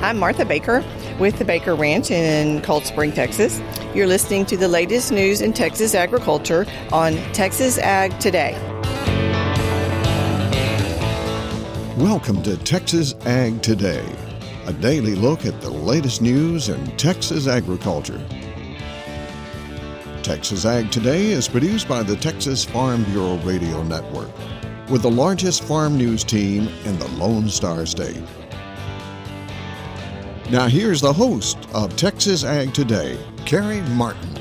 I'm Martha Baker with the Baker Ranch in Cold Spring, Texas. You're listening to the latest news in Texas agriculture on Texas Ag Today. Welcome to Texas Ag Today, a daily look at the latest news in Texas agriculture. Texas Ag Today is produced by the Texas Farm Bureau Radio Network with the largest farm news team in the Lone Star State. Now, here's the host of Texas Ag Today, Carrie Martin.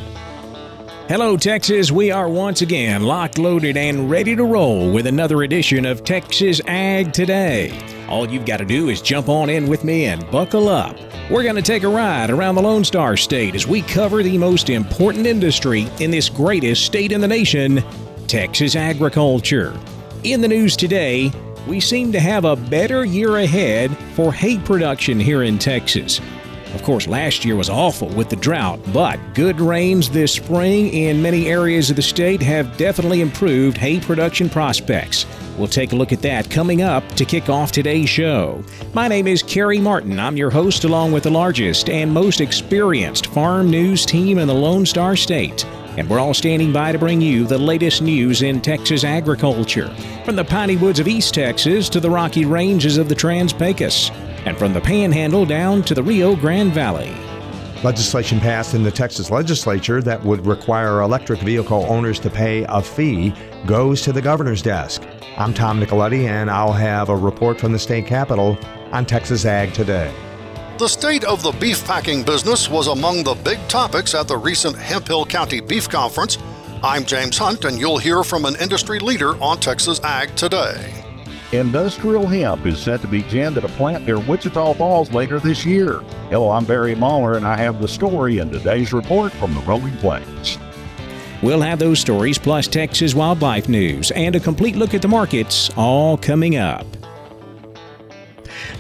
Hello, Texas. We are once again locked, loaded, and ready to roll with another edition of Texas Ag Today. All you've got to do is jump on in with me and buckle up. We're going to take a ride around the Lone Star State as we cover the most important industry in this greatest state in the nation, Texas agriculture. In the news today, we seem to have a better year ahead for hay production here in Texas. Of course, last year was awful with the drought, but good rains this spring in many areas of the state have definitely improved hay production prospects. We'll take a look at that coming up to kick off today's show. My name is Kerry Martin. I'm your host, along with the largest and most experienced farm news team in the Lone Star State and we're all standing by to bring you the latest news in Texas agriculture. From the piney woods of East Texas to the rocky ranges of the Trans Pecos, and from the Panhandle down to the Rio Grande Valley. Legislation passed in the Texas legislature that would require electric vehicle owners to pay a fee goes to the governor's desk. I'm Tom Nicoletti, and I'll have a report from the state capitol on Texas Ag today. The state of the beef packing business was among the big topics at the recent Hemphill County Beef Conference. I'm James Hunt, and you'll hear from an industry leader on Texas Ag today. Industrial hemp is set to begin at a plant near Wichita Falls later this year. Hello, I'm Barry Mahler, and I have the story in today's report from the Rolling Plains. We'll have those stories plus Texas wildlife news and a complete look at the markets all coming up.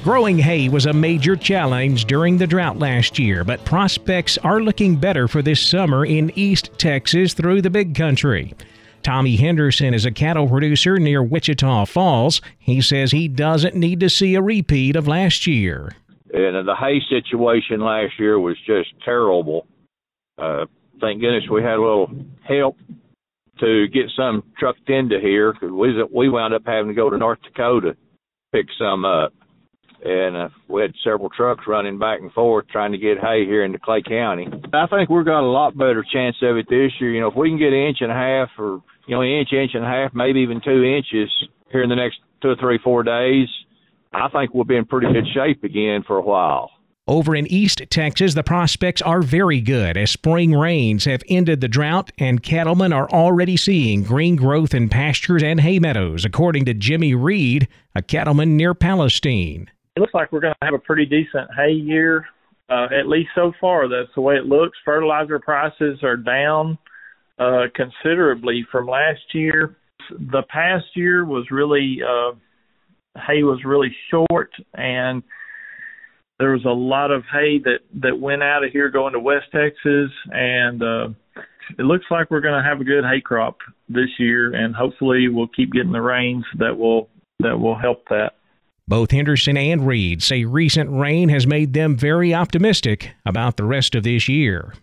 Growing hay was a major challenge during the drought last year, but prospects are looking better for this summer in East Texas through the big country. Tommy Henderson is a cattle producer near Wichita Falls. He says he doesn't need to see a repeat of last year. And the hay situation last year was just terrible. Uh, thank goodness we had a little help to get some trucked into here because we, we wound up having to go to North Dakota to pick some up and uh, we had several trucks running back and forth trying to get hay here into Clay County. I think we've got a lot better chance of it this year. You know, if we can get an inch and a half, or you know, an inch, inch and a half, maybe even two inches here in the next two or three, four days, I think we'll be in pretty good shape again for a while. Over in East Texas, the prospects are very good as spring rains have ended the drought and cattlemen are already seeing green growth in pastures and hay meadows, according to Jimmy Reed, a cattleman near Palestine it looks like we're going to have a pretty decent hay year, uh, at least so far. That's the way it looks. Fertilizer prices are down uh, considerably from last year. The past year was really uh, hay was really short, and there was a lot of hay that that went out of here going to West Texas, and uh, it looks like we're going to have a good hay crop this year, and hopefully we'll keep getting the rains that will that will help that. Both Henderson and Reed say recent rain has made them very optimistic about the rest of this year.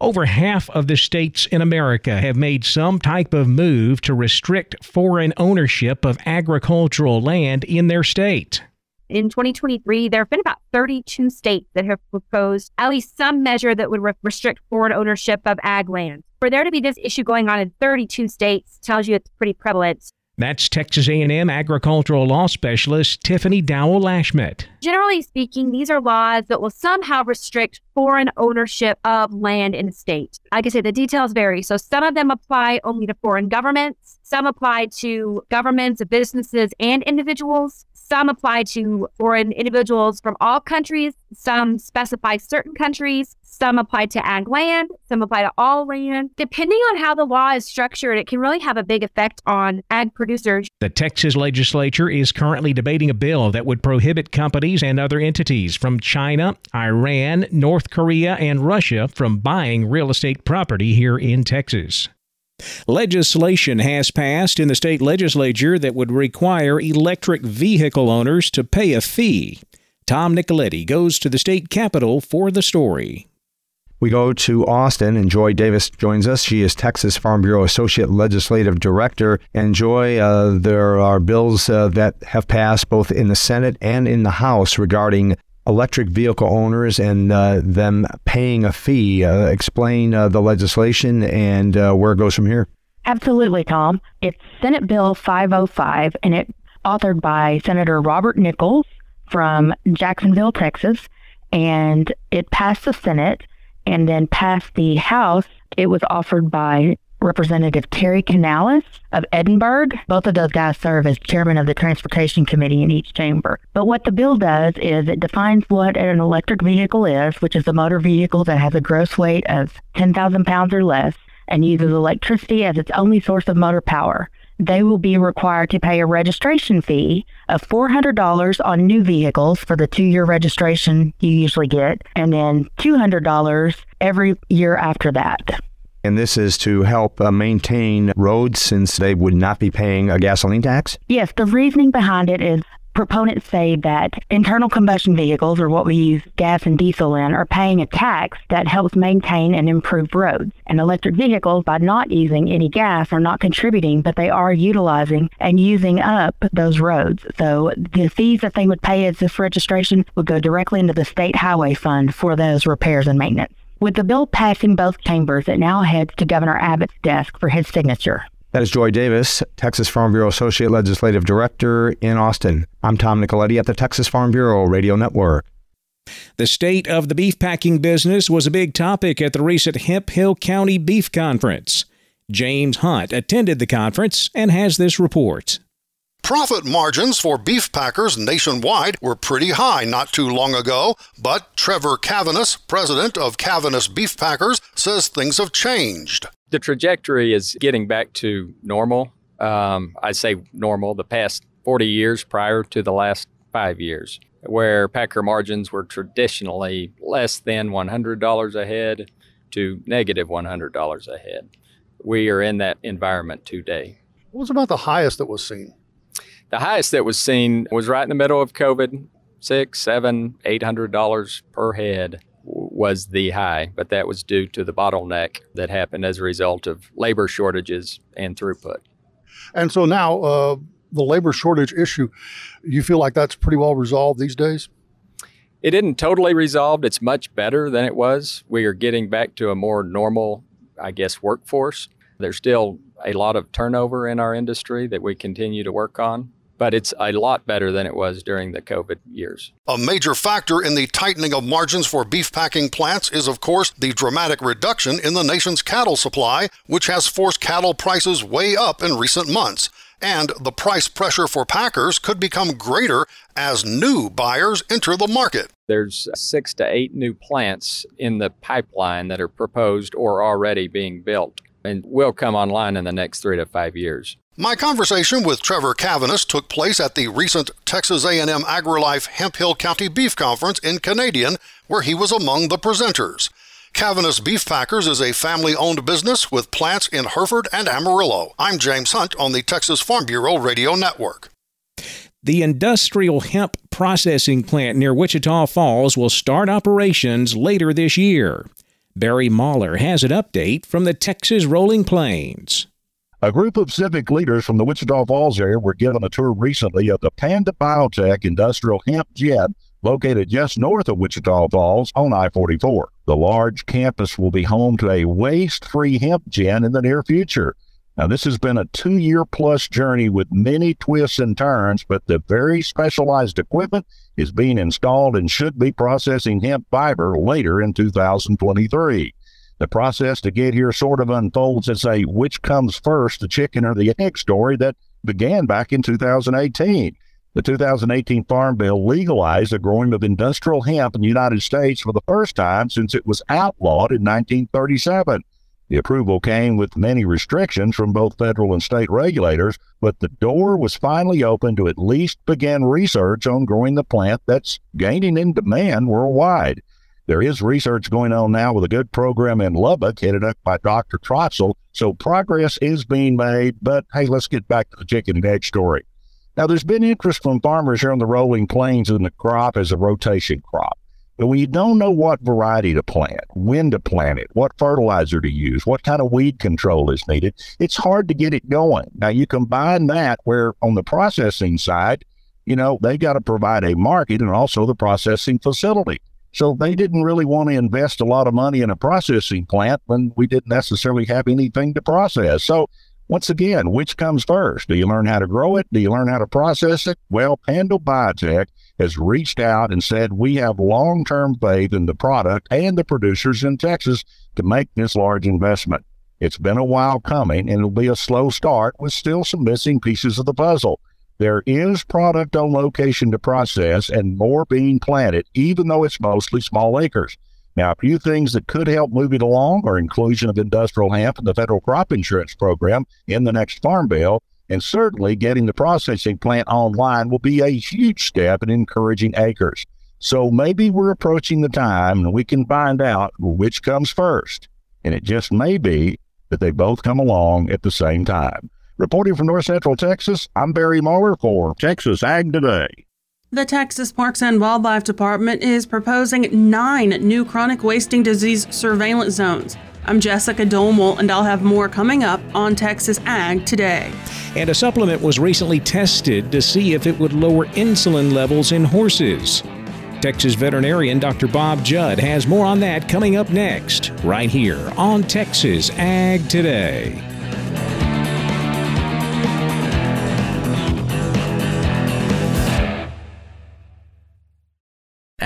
Over half of the states in America have made some type of move to restrict foreign ownership of agricultural land in their state. In 2023, there have been about 32 states that have proposed at least some measure that would re- restrict foreign ownership of ag land. For there to be this issue going on in 32 states tells you it's pretty prevalent. That's Texas A&M agricultural law specialist Tiffany Dowell Lashmet. Generally speaking, these are laws that will somehow restrict foreign ownership of land in the state. I say, the details vary. So some of them apply only to foreign governments, some apply to governments, businesses, and individuals. Some apply to foreign individuals from all countries. Some specify certain countries. Some apply to ag land. Some apply to all land. Depending on how the law is structured, it can really have a big effect on ag producers. The Texas legislature is currently debating a bill that would prohibit companies and other entities from China, Iran, North Korea, and Russia from buying real estate property here in Texas. Legislation has passed in the state legislature that would require electric vehicle owners to pay a fee. Tom Nicoletti goes to the state capitol for the story. We go to Austin, and Joy Davis joins us. She is Texas Farm Bureau Associate Legislative Director. And Joy, uh, there are bills uh, that have passed both in the Senate and in the House regarding electric vehicle owners and uh, them paying a fee. Uh, explain uh, the legislation and uh, where it goes from here. Absolutely, Tom. It's Senate Bill 505, and it's authored by Senator Robert Nichols from Jacksonville, Texas, and it passed the Senate and then passed the House. It was offered by Representative Terry Canales of Edinburg. Both of those guys serve as chairman of the Transportation Committee in each chamber. But what the bill does is it defines what an electric vehicle is, which is a motor vehicle that has a gross weight of 10,000 pounds or less and uses electricity as its only source of motor power they will be required to pay a registration fee of $400 on new vehicles for the two year registration you usually get, and then $200 every year after that. And this is to help uh, maintain roads since they would not be paying a gasoline tax? Yes, the reasoning behind it is proponents say that internal combustion vehicles, or what we use gas and diesel in, are paying a tax that helps maintain and improve roads. And electric vehicles, by not using any gas, are not contributing, but they are utilizing and using up those roads. So the fees that they would pay as this registration would go directly into the state highway fund for those repairs and maintenance. With the bill passing both chambers, it now heads to Governor Abbott's desk for his signature. That is Joy Davis, Texas Farm Bureau Associate Legislative Director in Austin. I'm Tom Nicoletti at the Texas Farm Bureau Radio Network. The state of the beef packing business was a big topic at the recent Hemphill County Beef Conference. James Hunt attended the conference and has this report. Profit margins for beef packers nationwide were pretty high not too long ago, but Trevor Caviness, president of Caviness Beef Packers, says things have changed the trajectory is getting back to normal. Um, I say normal the past 40 years prior to the last five years, where packer margins were traditionally less than $100 a head to negative $100 a head. We are in that environment today. What was about the highest that was seen? The highest that was seen was right in the middle of COVID, six, seven, eight hundred dollars per head was the high, but that was due to the bottleneck that happened as a result of labor shortages and throughput. And so now, uh, the labor shortage issue, you feel like that's pretty well resolved these days? It isn't totally resolved. It's much better than it was. We are getting back to a more normal, I guess, workforce. There's still a lot of turnover in our industry that we continue to work on but it's a lot better than it was during the COVID years. A major factor in the tightening of margins for beef packing plants is, of course, the dramatic reduction in the nation's cattle supply, which has forced cattle prices way up in recent months. And the price pressure for packers could become greater as new buyers enter the market. There's six to eight new plants in the pipeline that are proposed or already being built and will come online in the next three to five years. My conversation with Trevor Caviness took place at the recent Texas A&M AgriLife Hemphill County Beef Conference in Canadian, where he was among the presenters. Caviness Beef Packers is a family-owned business with plants in Hereford and Amarillo. I'm James Hunt on the Texas Farm Bureau Radio Network. The industrial hemp processing plant near Wichita Falls will start operations later this year. Barry Mahler has an update from the Texas Rolling Plains. A group of civic leaders from the Wichita Falls area were given a tour recently of the Panda Biotech Industrial Hemp Gin located just north of Wichita Falls on I 44. The large campus will be home to a waste free hemp gin in the near future. Now, this has been a two year plus journey with many twists and turns, but the very specialized equipment is being installed and should be processing hemp fiber later in 2023 the process to get here sort of unfolds as a which comes first, the chicken or the egg story that began back in 2018. The 2018 Farm Bill legalized the growing of industrial hemp in the United States for the first time since it was outlawed in 1937. The approval came with many restrictions from both federal and state regulators, but the door was finally open to at least begin research on growing the plant that's gaining in demand worldwide. There is research going on now with a good program in Lubbock headed up by Dr. Trostle. So progress is being made, but hey, let's get back to the chicken and egg story. Now, there's been interest from farmers here on the rolling plains in the crop as a rotation crop. But when you don't know what variety to plant, when to plant it, what fertilizer to use, what kind of weed control is needed, it's hard to get it going. Now, you combine that where on the processing side, you know, they got to provide a market and also the processing facility. So they didn't really want to invest a lot of money in a processing plant when we didn't necessarily have anything to process. So once again, which comes first? Do you learn how to grow it? Do you learn how to process it? Well, Panda Biotech has reached out and said we have long term faith in the product and the producers in Texas to make this large investment. It's been a while coming and it'll be a slow start with still some missing pieces of the puzzle. There is product on location to process and more being planted, even though it's mostly small acres. Now, a few things that could help move it along are inclusion of industrial hemp in the federal crop insurance program in the next farm bill, and certainly getting the processing plant online will be a huge step in encouraging acres. So maybe we're approaching the time and we can find out which comes first. And it just may be that they both come along at the same time. Reporting from North Central Texas, I'm Barry Mahler for Texas Ag Today. The Texas Parks and Wildlife Department is proposing nine new chronic wasting disease surveillance zones. I'm Jessica Domel, and I'll have more coming up on Texas Ag Today. And a supplement was recently tested to see if it would lower insulin levels in horses. Texas veterinarian Dr. Bob Judd has more on that coming up next, right here on Texas Ag Today.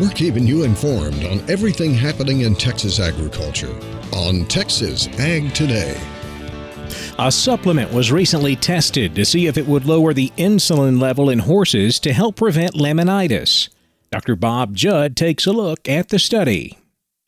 We're keeping you informed on everything happening in Texas agriculture on Texas Ag Today. A supplement was recently tested to see if it would lower the insulin level in horses to help prevent laminitis. Dr. Bob Judd takes a look at the study.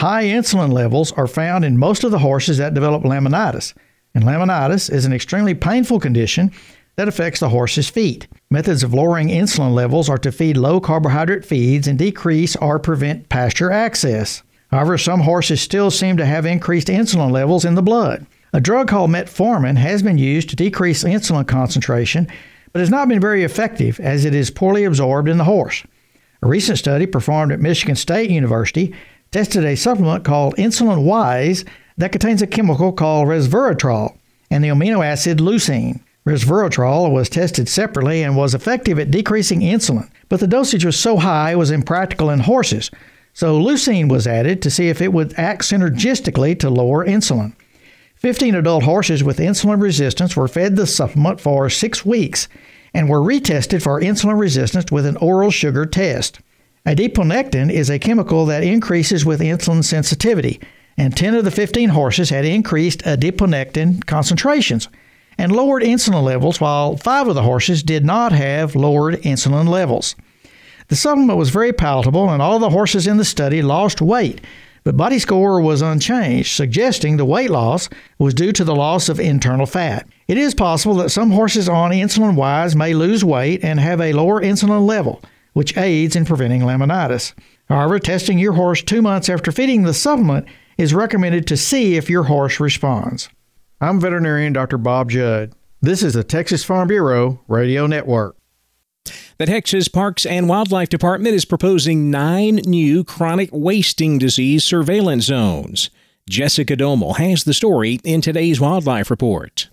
High insulin levels are found in most of the horses that develop laminitis, and laminitis is an extremely painful condition that affects the horse's feet. Methods of lowering insulin levels are to feed low carbohydrate feeds and decrease or prevent pasture access. However, some horses still seem to have increased insulin levels in the blood. A drug called metformin has been used to decrease insulin concentration, but has not been very effective as it is poorly absorbed in the horse. A recent study performed at Michigan State University tested a supplement called Insulin Wise that contains a chemical called resveratrol and the amino acid leucine. Resveratrol was tested separately and was effective at decreasing insulin, but the dosage was so high it was impractical in horses. So leucine was added to see if it would act synergistically to lower insulin. 15 adult horses with insulin resistance were fed the supplement for six weeks and were retested for insulin resistance with an oral sugar test. Adiponectin is a chemical that increases with insulin sensitivity, and 10 of the 15 horses had increased adiponectin concentrations and lowered insulin levels, while five of the horses did not have lowered insulin levels. The supplement was very palatable, and all the horses in the study lost weight, but body score was unchanged, suggesting the weight loss was due to the loss of internal fat. It is possible that some horses on Insulin Wise may lose weight and have a lower insulin level, which aids in preventing laminitis. However, testing your horse two months after feeding the supplement is recommended to see if your horse responds. I'm veterinarian Dr. Bob Judd. This is the Texas Farm Bureau Radio Network. The Texas Parks and Wildlife Department is proposing nine new chronic wasting disease surveillance zones. Jessica Domel has the story in today's Wildlife Report.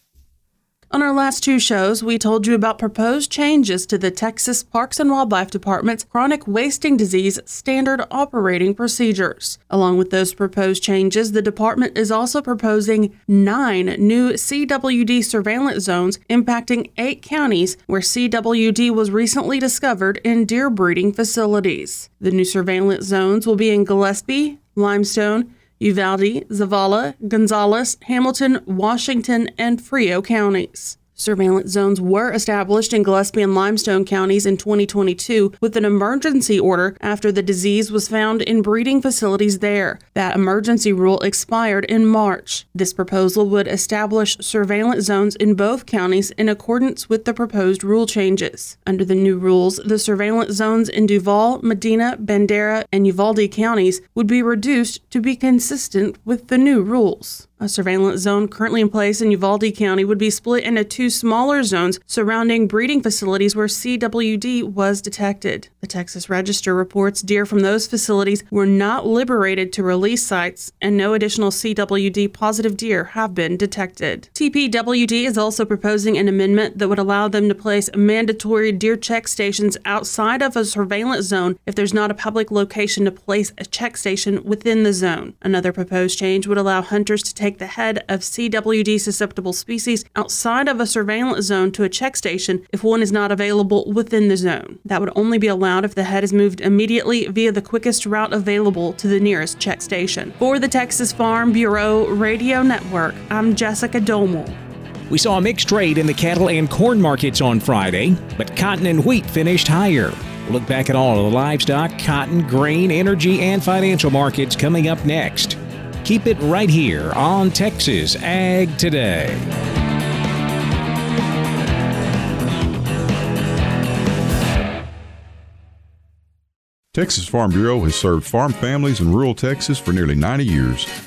On our last two shows, we told you about proposed changes to the Texas Parks and Wildlife Department's chronic wasting disease standard operating procedures. Along with those proposed changes, the department is also proposing nine new CWD surveillance zones impacting eight counties where CWD was recently discovered in deer breeding facilities. The new surveillance zones will be in Gillespie, Limestone, Uvalde, Zavala, Gonzales, Hamilton, Washington, and Frio counties. Surveillance zones were established in Gillespie and Limestone counties in 2022 with an emergency order after the disease was found in breeding facilities there. That emergency rule expired in March. This proposal would establish surveillance zones in both counties in accordance with the proposed rule changes. Under the new rules, the surveillance zones in Duval, Medina, Bandera, and Uvalde counties would be reduced to be consistent with the new rules. A surveillance zone currently in place in Uvalde County would be split into two smaller zones surrounding breeding facilities where CWD was detected. The Texas Register reports deer from those facilities were not liberated to release sites, and no additional CWD positive deer have been detected. TPWD is also proposing an amendment that would allow them to place mandatory deer check stations outside of a surveillance zone if there's not a public location to place a check station within the zone. Another proposed change would allow hunters to take take the head of CWD susceptible species outside of a surveillance zone to a check station if one is not available within the zone. That would only be allowed if the head is moved immediately via the quickest route available to the nearest check station. For the Texas Farm Bureau Radio Network, I'm Jessica Domel. We saw a mixed trade in the cattle and corn markets on Friday, but cotton and wheat finished higher. We'll look back at all of the livestock, cotton, grain, energy, and financial markets coming up next. Keep it right here on Texas Ag Today. Texas Farm Bureau has served farm families in rural Texas for nearly 90 years.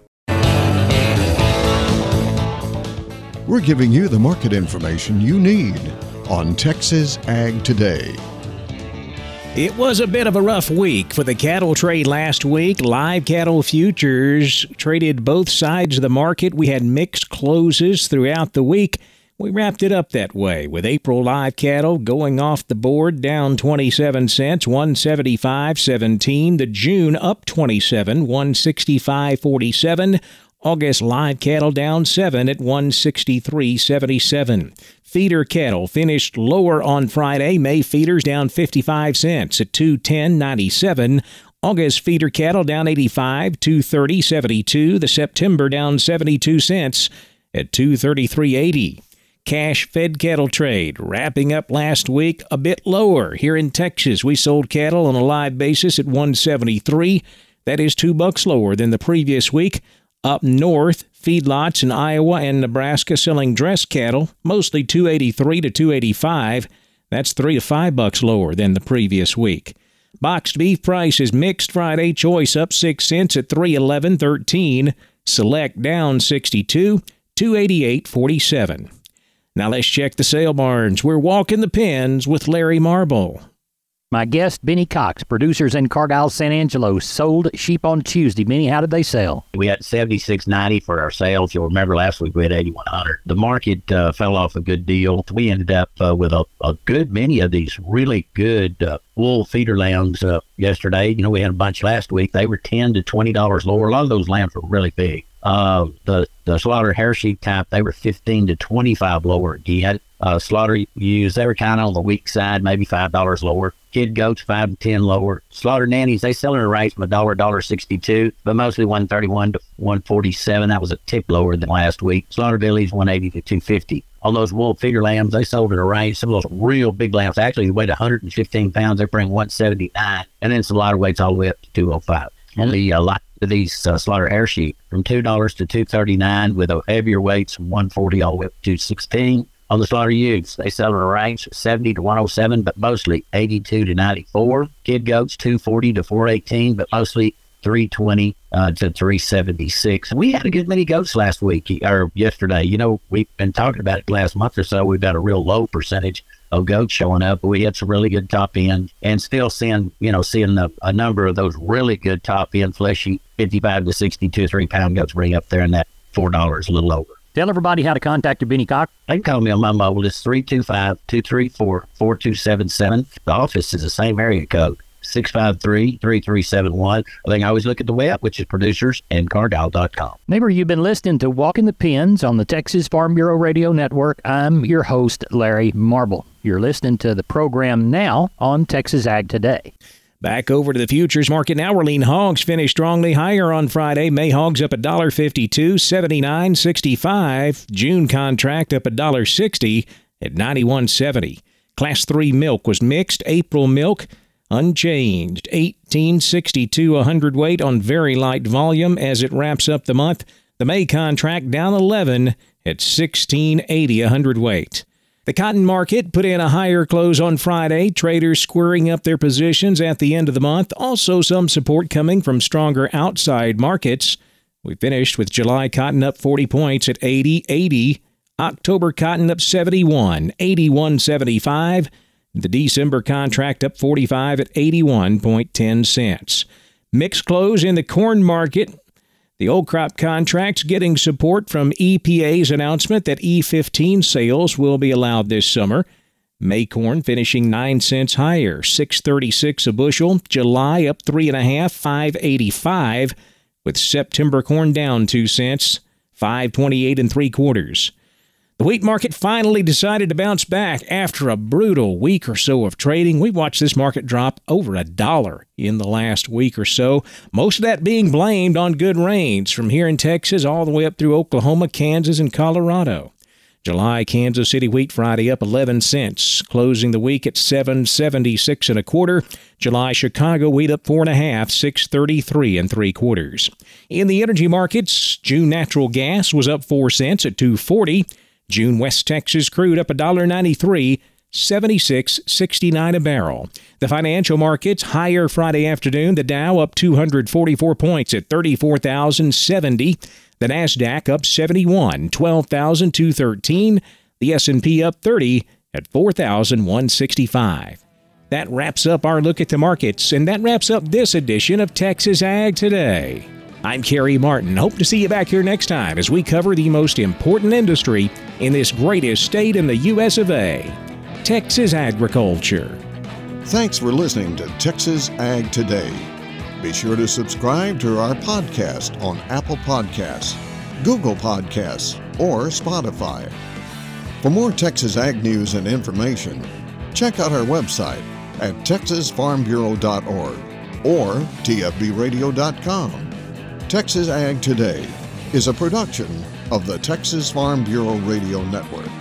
We're giving you the market information you need on Texas Ag Today. It was a bit of a rough week for the cattle trade last week. Live cattle futures traded both sides of the market. We had mixed closes throughout the week. We wrapped it up that way with April live cattle going off the board down 27 cents, 175.17. The June up 27, 165.47. August live cattle down 7 at 163.77. Feeder cattle finished lower on Friday. May feeders down 55 cents at 210.97. August feeder cattle down 85, 230.72. The September down 72 cents at 233.80. Cash fed cattle trade wrapping up last week a bit lower. Here in Texas, we sold cattle on a live basis at 173. That is 2 bucks lower than the previous week. Up north, feedlots in Iowa and Nebraska selling dress cattle, mostly 283 to 285. That's 3 to 5 bucks lower than the previous week. Boxed beef prices mixed Friday choice up 6 cents at 311.13, select down 62, 288.47. Now let's check the sale barns. We're walking the pens with Larry Marble. My guest, Benny Cox, producers in Cargyle, San Angelo, sold sheep on Tuesday. Benny, how did they sell? We had 76.90 for our sales. You'll remember last week we had 8,100. The market uh, fell off a good deal. We ended up uh, with a, a, good many of these really good uh, wool feeder lambs uh, yesterday. You know, we had a bunch last week. They were 10 to $20 lower. A lot of those lambs were really big. Uh, the the slaughter hair sheep type, they were 15 to 25 lower. Had uh, slaughter ewes, they were kind of on the weak side, maybe $5 lower. Kid goats, 5 to 10 lower. Slaughter nannies, they sell in a range from a dollar, dollar 62, but mostly 131 to 147. That was a tip lower than last week. Slaughter billies, 180 to 250. All those wool feeder lambs, they sold in a range. Some of those real big lambs, actually, weighed 115 pounds. They bring 179. And then some lighter weights all the way up to 205. And the uh, lot of these uh, slaughter hair sheep from $2 to 239 with a heavier weights from 140 all the way up to 216 On the slaughter ewes, they sell in a range of 70 to 107, but mostly 82 to 94. Kid goats, 240 to 418, but mostly 320 uh, to 376. We had a good many goats last week or yesterday. You know, we've been talking about it last month or so. We've got a real low percentage of goats showing up, but we had some really good top end and still seeing, you know, seeing a, a number of those really good top end fleshy 55 to 62, three pound goats bring up there in that $4 a little over. Tell everybody how to contact you, Benny Cox. They can call me on my mobile. It's 325 234 4277. The office is the same area code. 653-3371. I think I always look at the web, which is producersandcardial.com. Neighbor, you've been listening to Walking the Pens on the Texas Farm Bureau Radio Network. I'm your host, Larry Marble. You're listening to the program now on Texas Ag Today. Back over to the futures market now, where lean hogs finished strongly higher on Friday. May hogs up $1.52, 79.65. June contract up $1.60 at 91.70. Class 3 milk was mixed. April milk unchanged, 1862 a hundredweight on very light volume as it wraps up the month. The May contract down 11 at 1680 a hundredweight. The cotton market put in a higher close on Friday, traders squaring up their positions at the end of the month. Also, some support coming from stronger outside markets. We finished with July cotton up 40 points at 80 80. October cotton up 71, 81 75. The December contract up 45 at 81.10 cents. Mixed close in the corn market. The old crop contracts getting support from EPA's announcement that E15 sales will be allowed this summer. May corn finishing 9 cents higher, 636 a bushel. July up 3.5, 585, with September corn down 2 cents, 528 and 3 quarters. The wheat market finally decided to bounce back after a brutal week or so of trading. We watched this market drop over a dollar in the last week or so, most of that being blamed on good rains from here in Texas all the way up through Oklahoma, Kansas, and Colorado. July Kansas City wheat Friday up 11 cents, closing the week at 776 and a quarter. July Chicago wheat up four and a half, 633 and three quarters. In the energy markets, June natural gas was up four cents at 240. June West Texas crude up $1.93, 76.69 a barrel. The financial markets higher Friday afternoon. The Dow up 244 points at 34,070. The Nasdaq up 71, 12,213. The S&P up 30 at 4,165. That wraps up our look at the markets, and that wraps up this edition of Texas Ag Today. I'm Kerry Martin. Hope to see you back here next time as we cover the most important industry in this greatest state in the U.S. of A. Texas agriculture. Thanks for listening to Texas Ag Today. Be sure to subscribe to our podcast on Apple Podcasts, Google Podcasts, or Spotify. For more Texas Ag news and information, check out our website at texasfarmbureau.org or tfbradio.com. Texas Ag Today is a production of the Texas Farm Bureau Radio Network.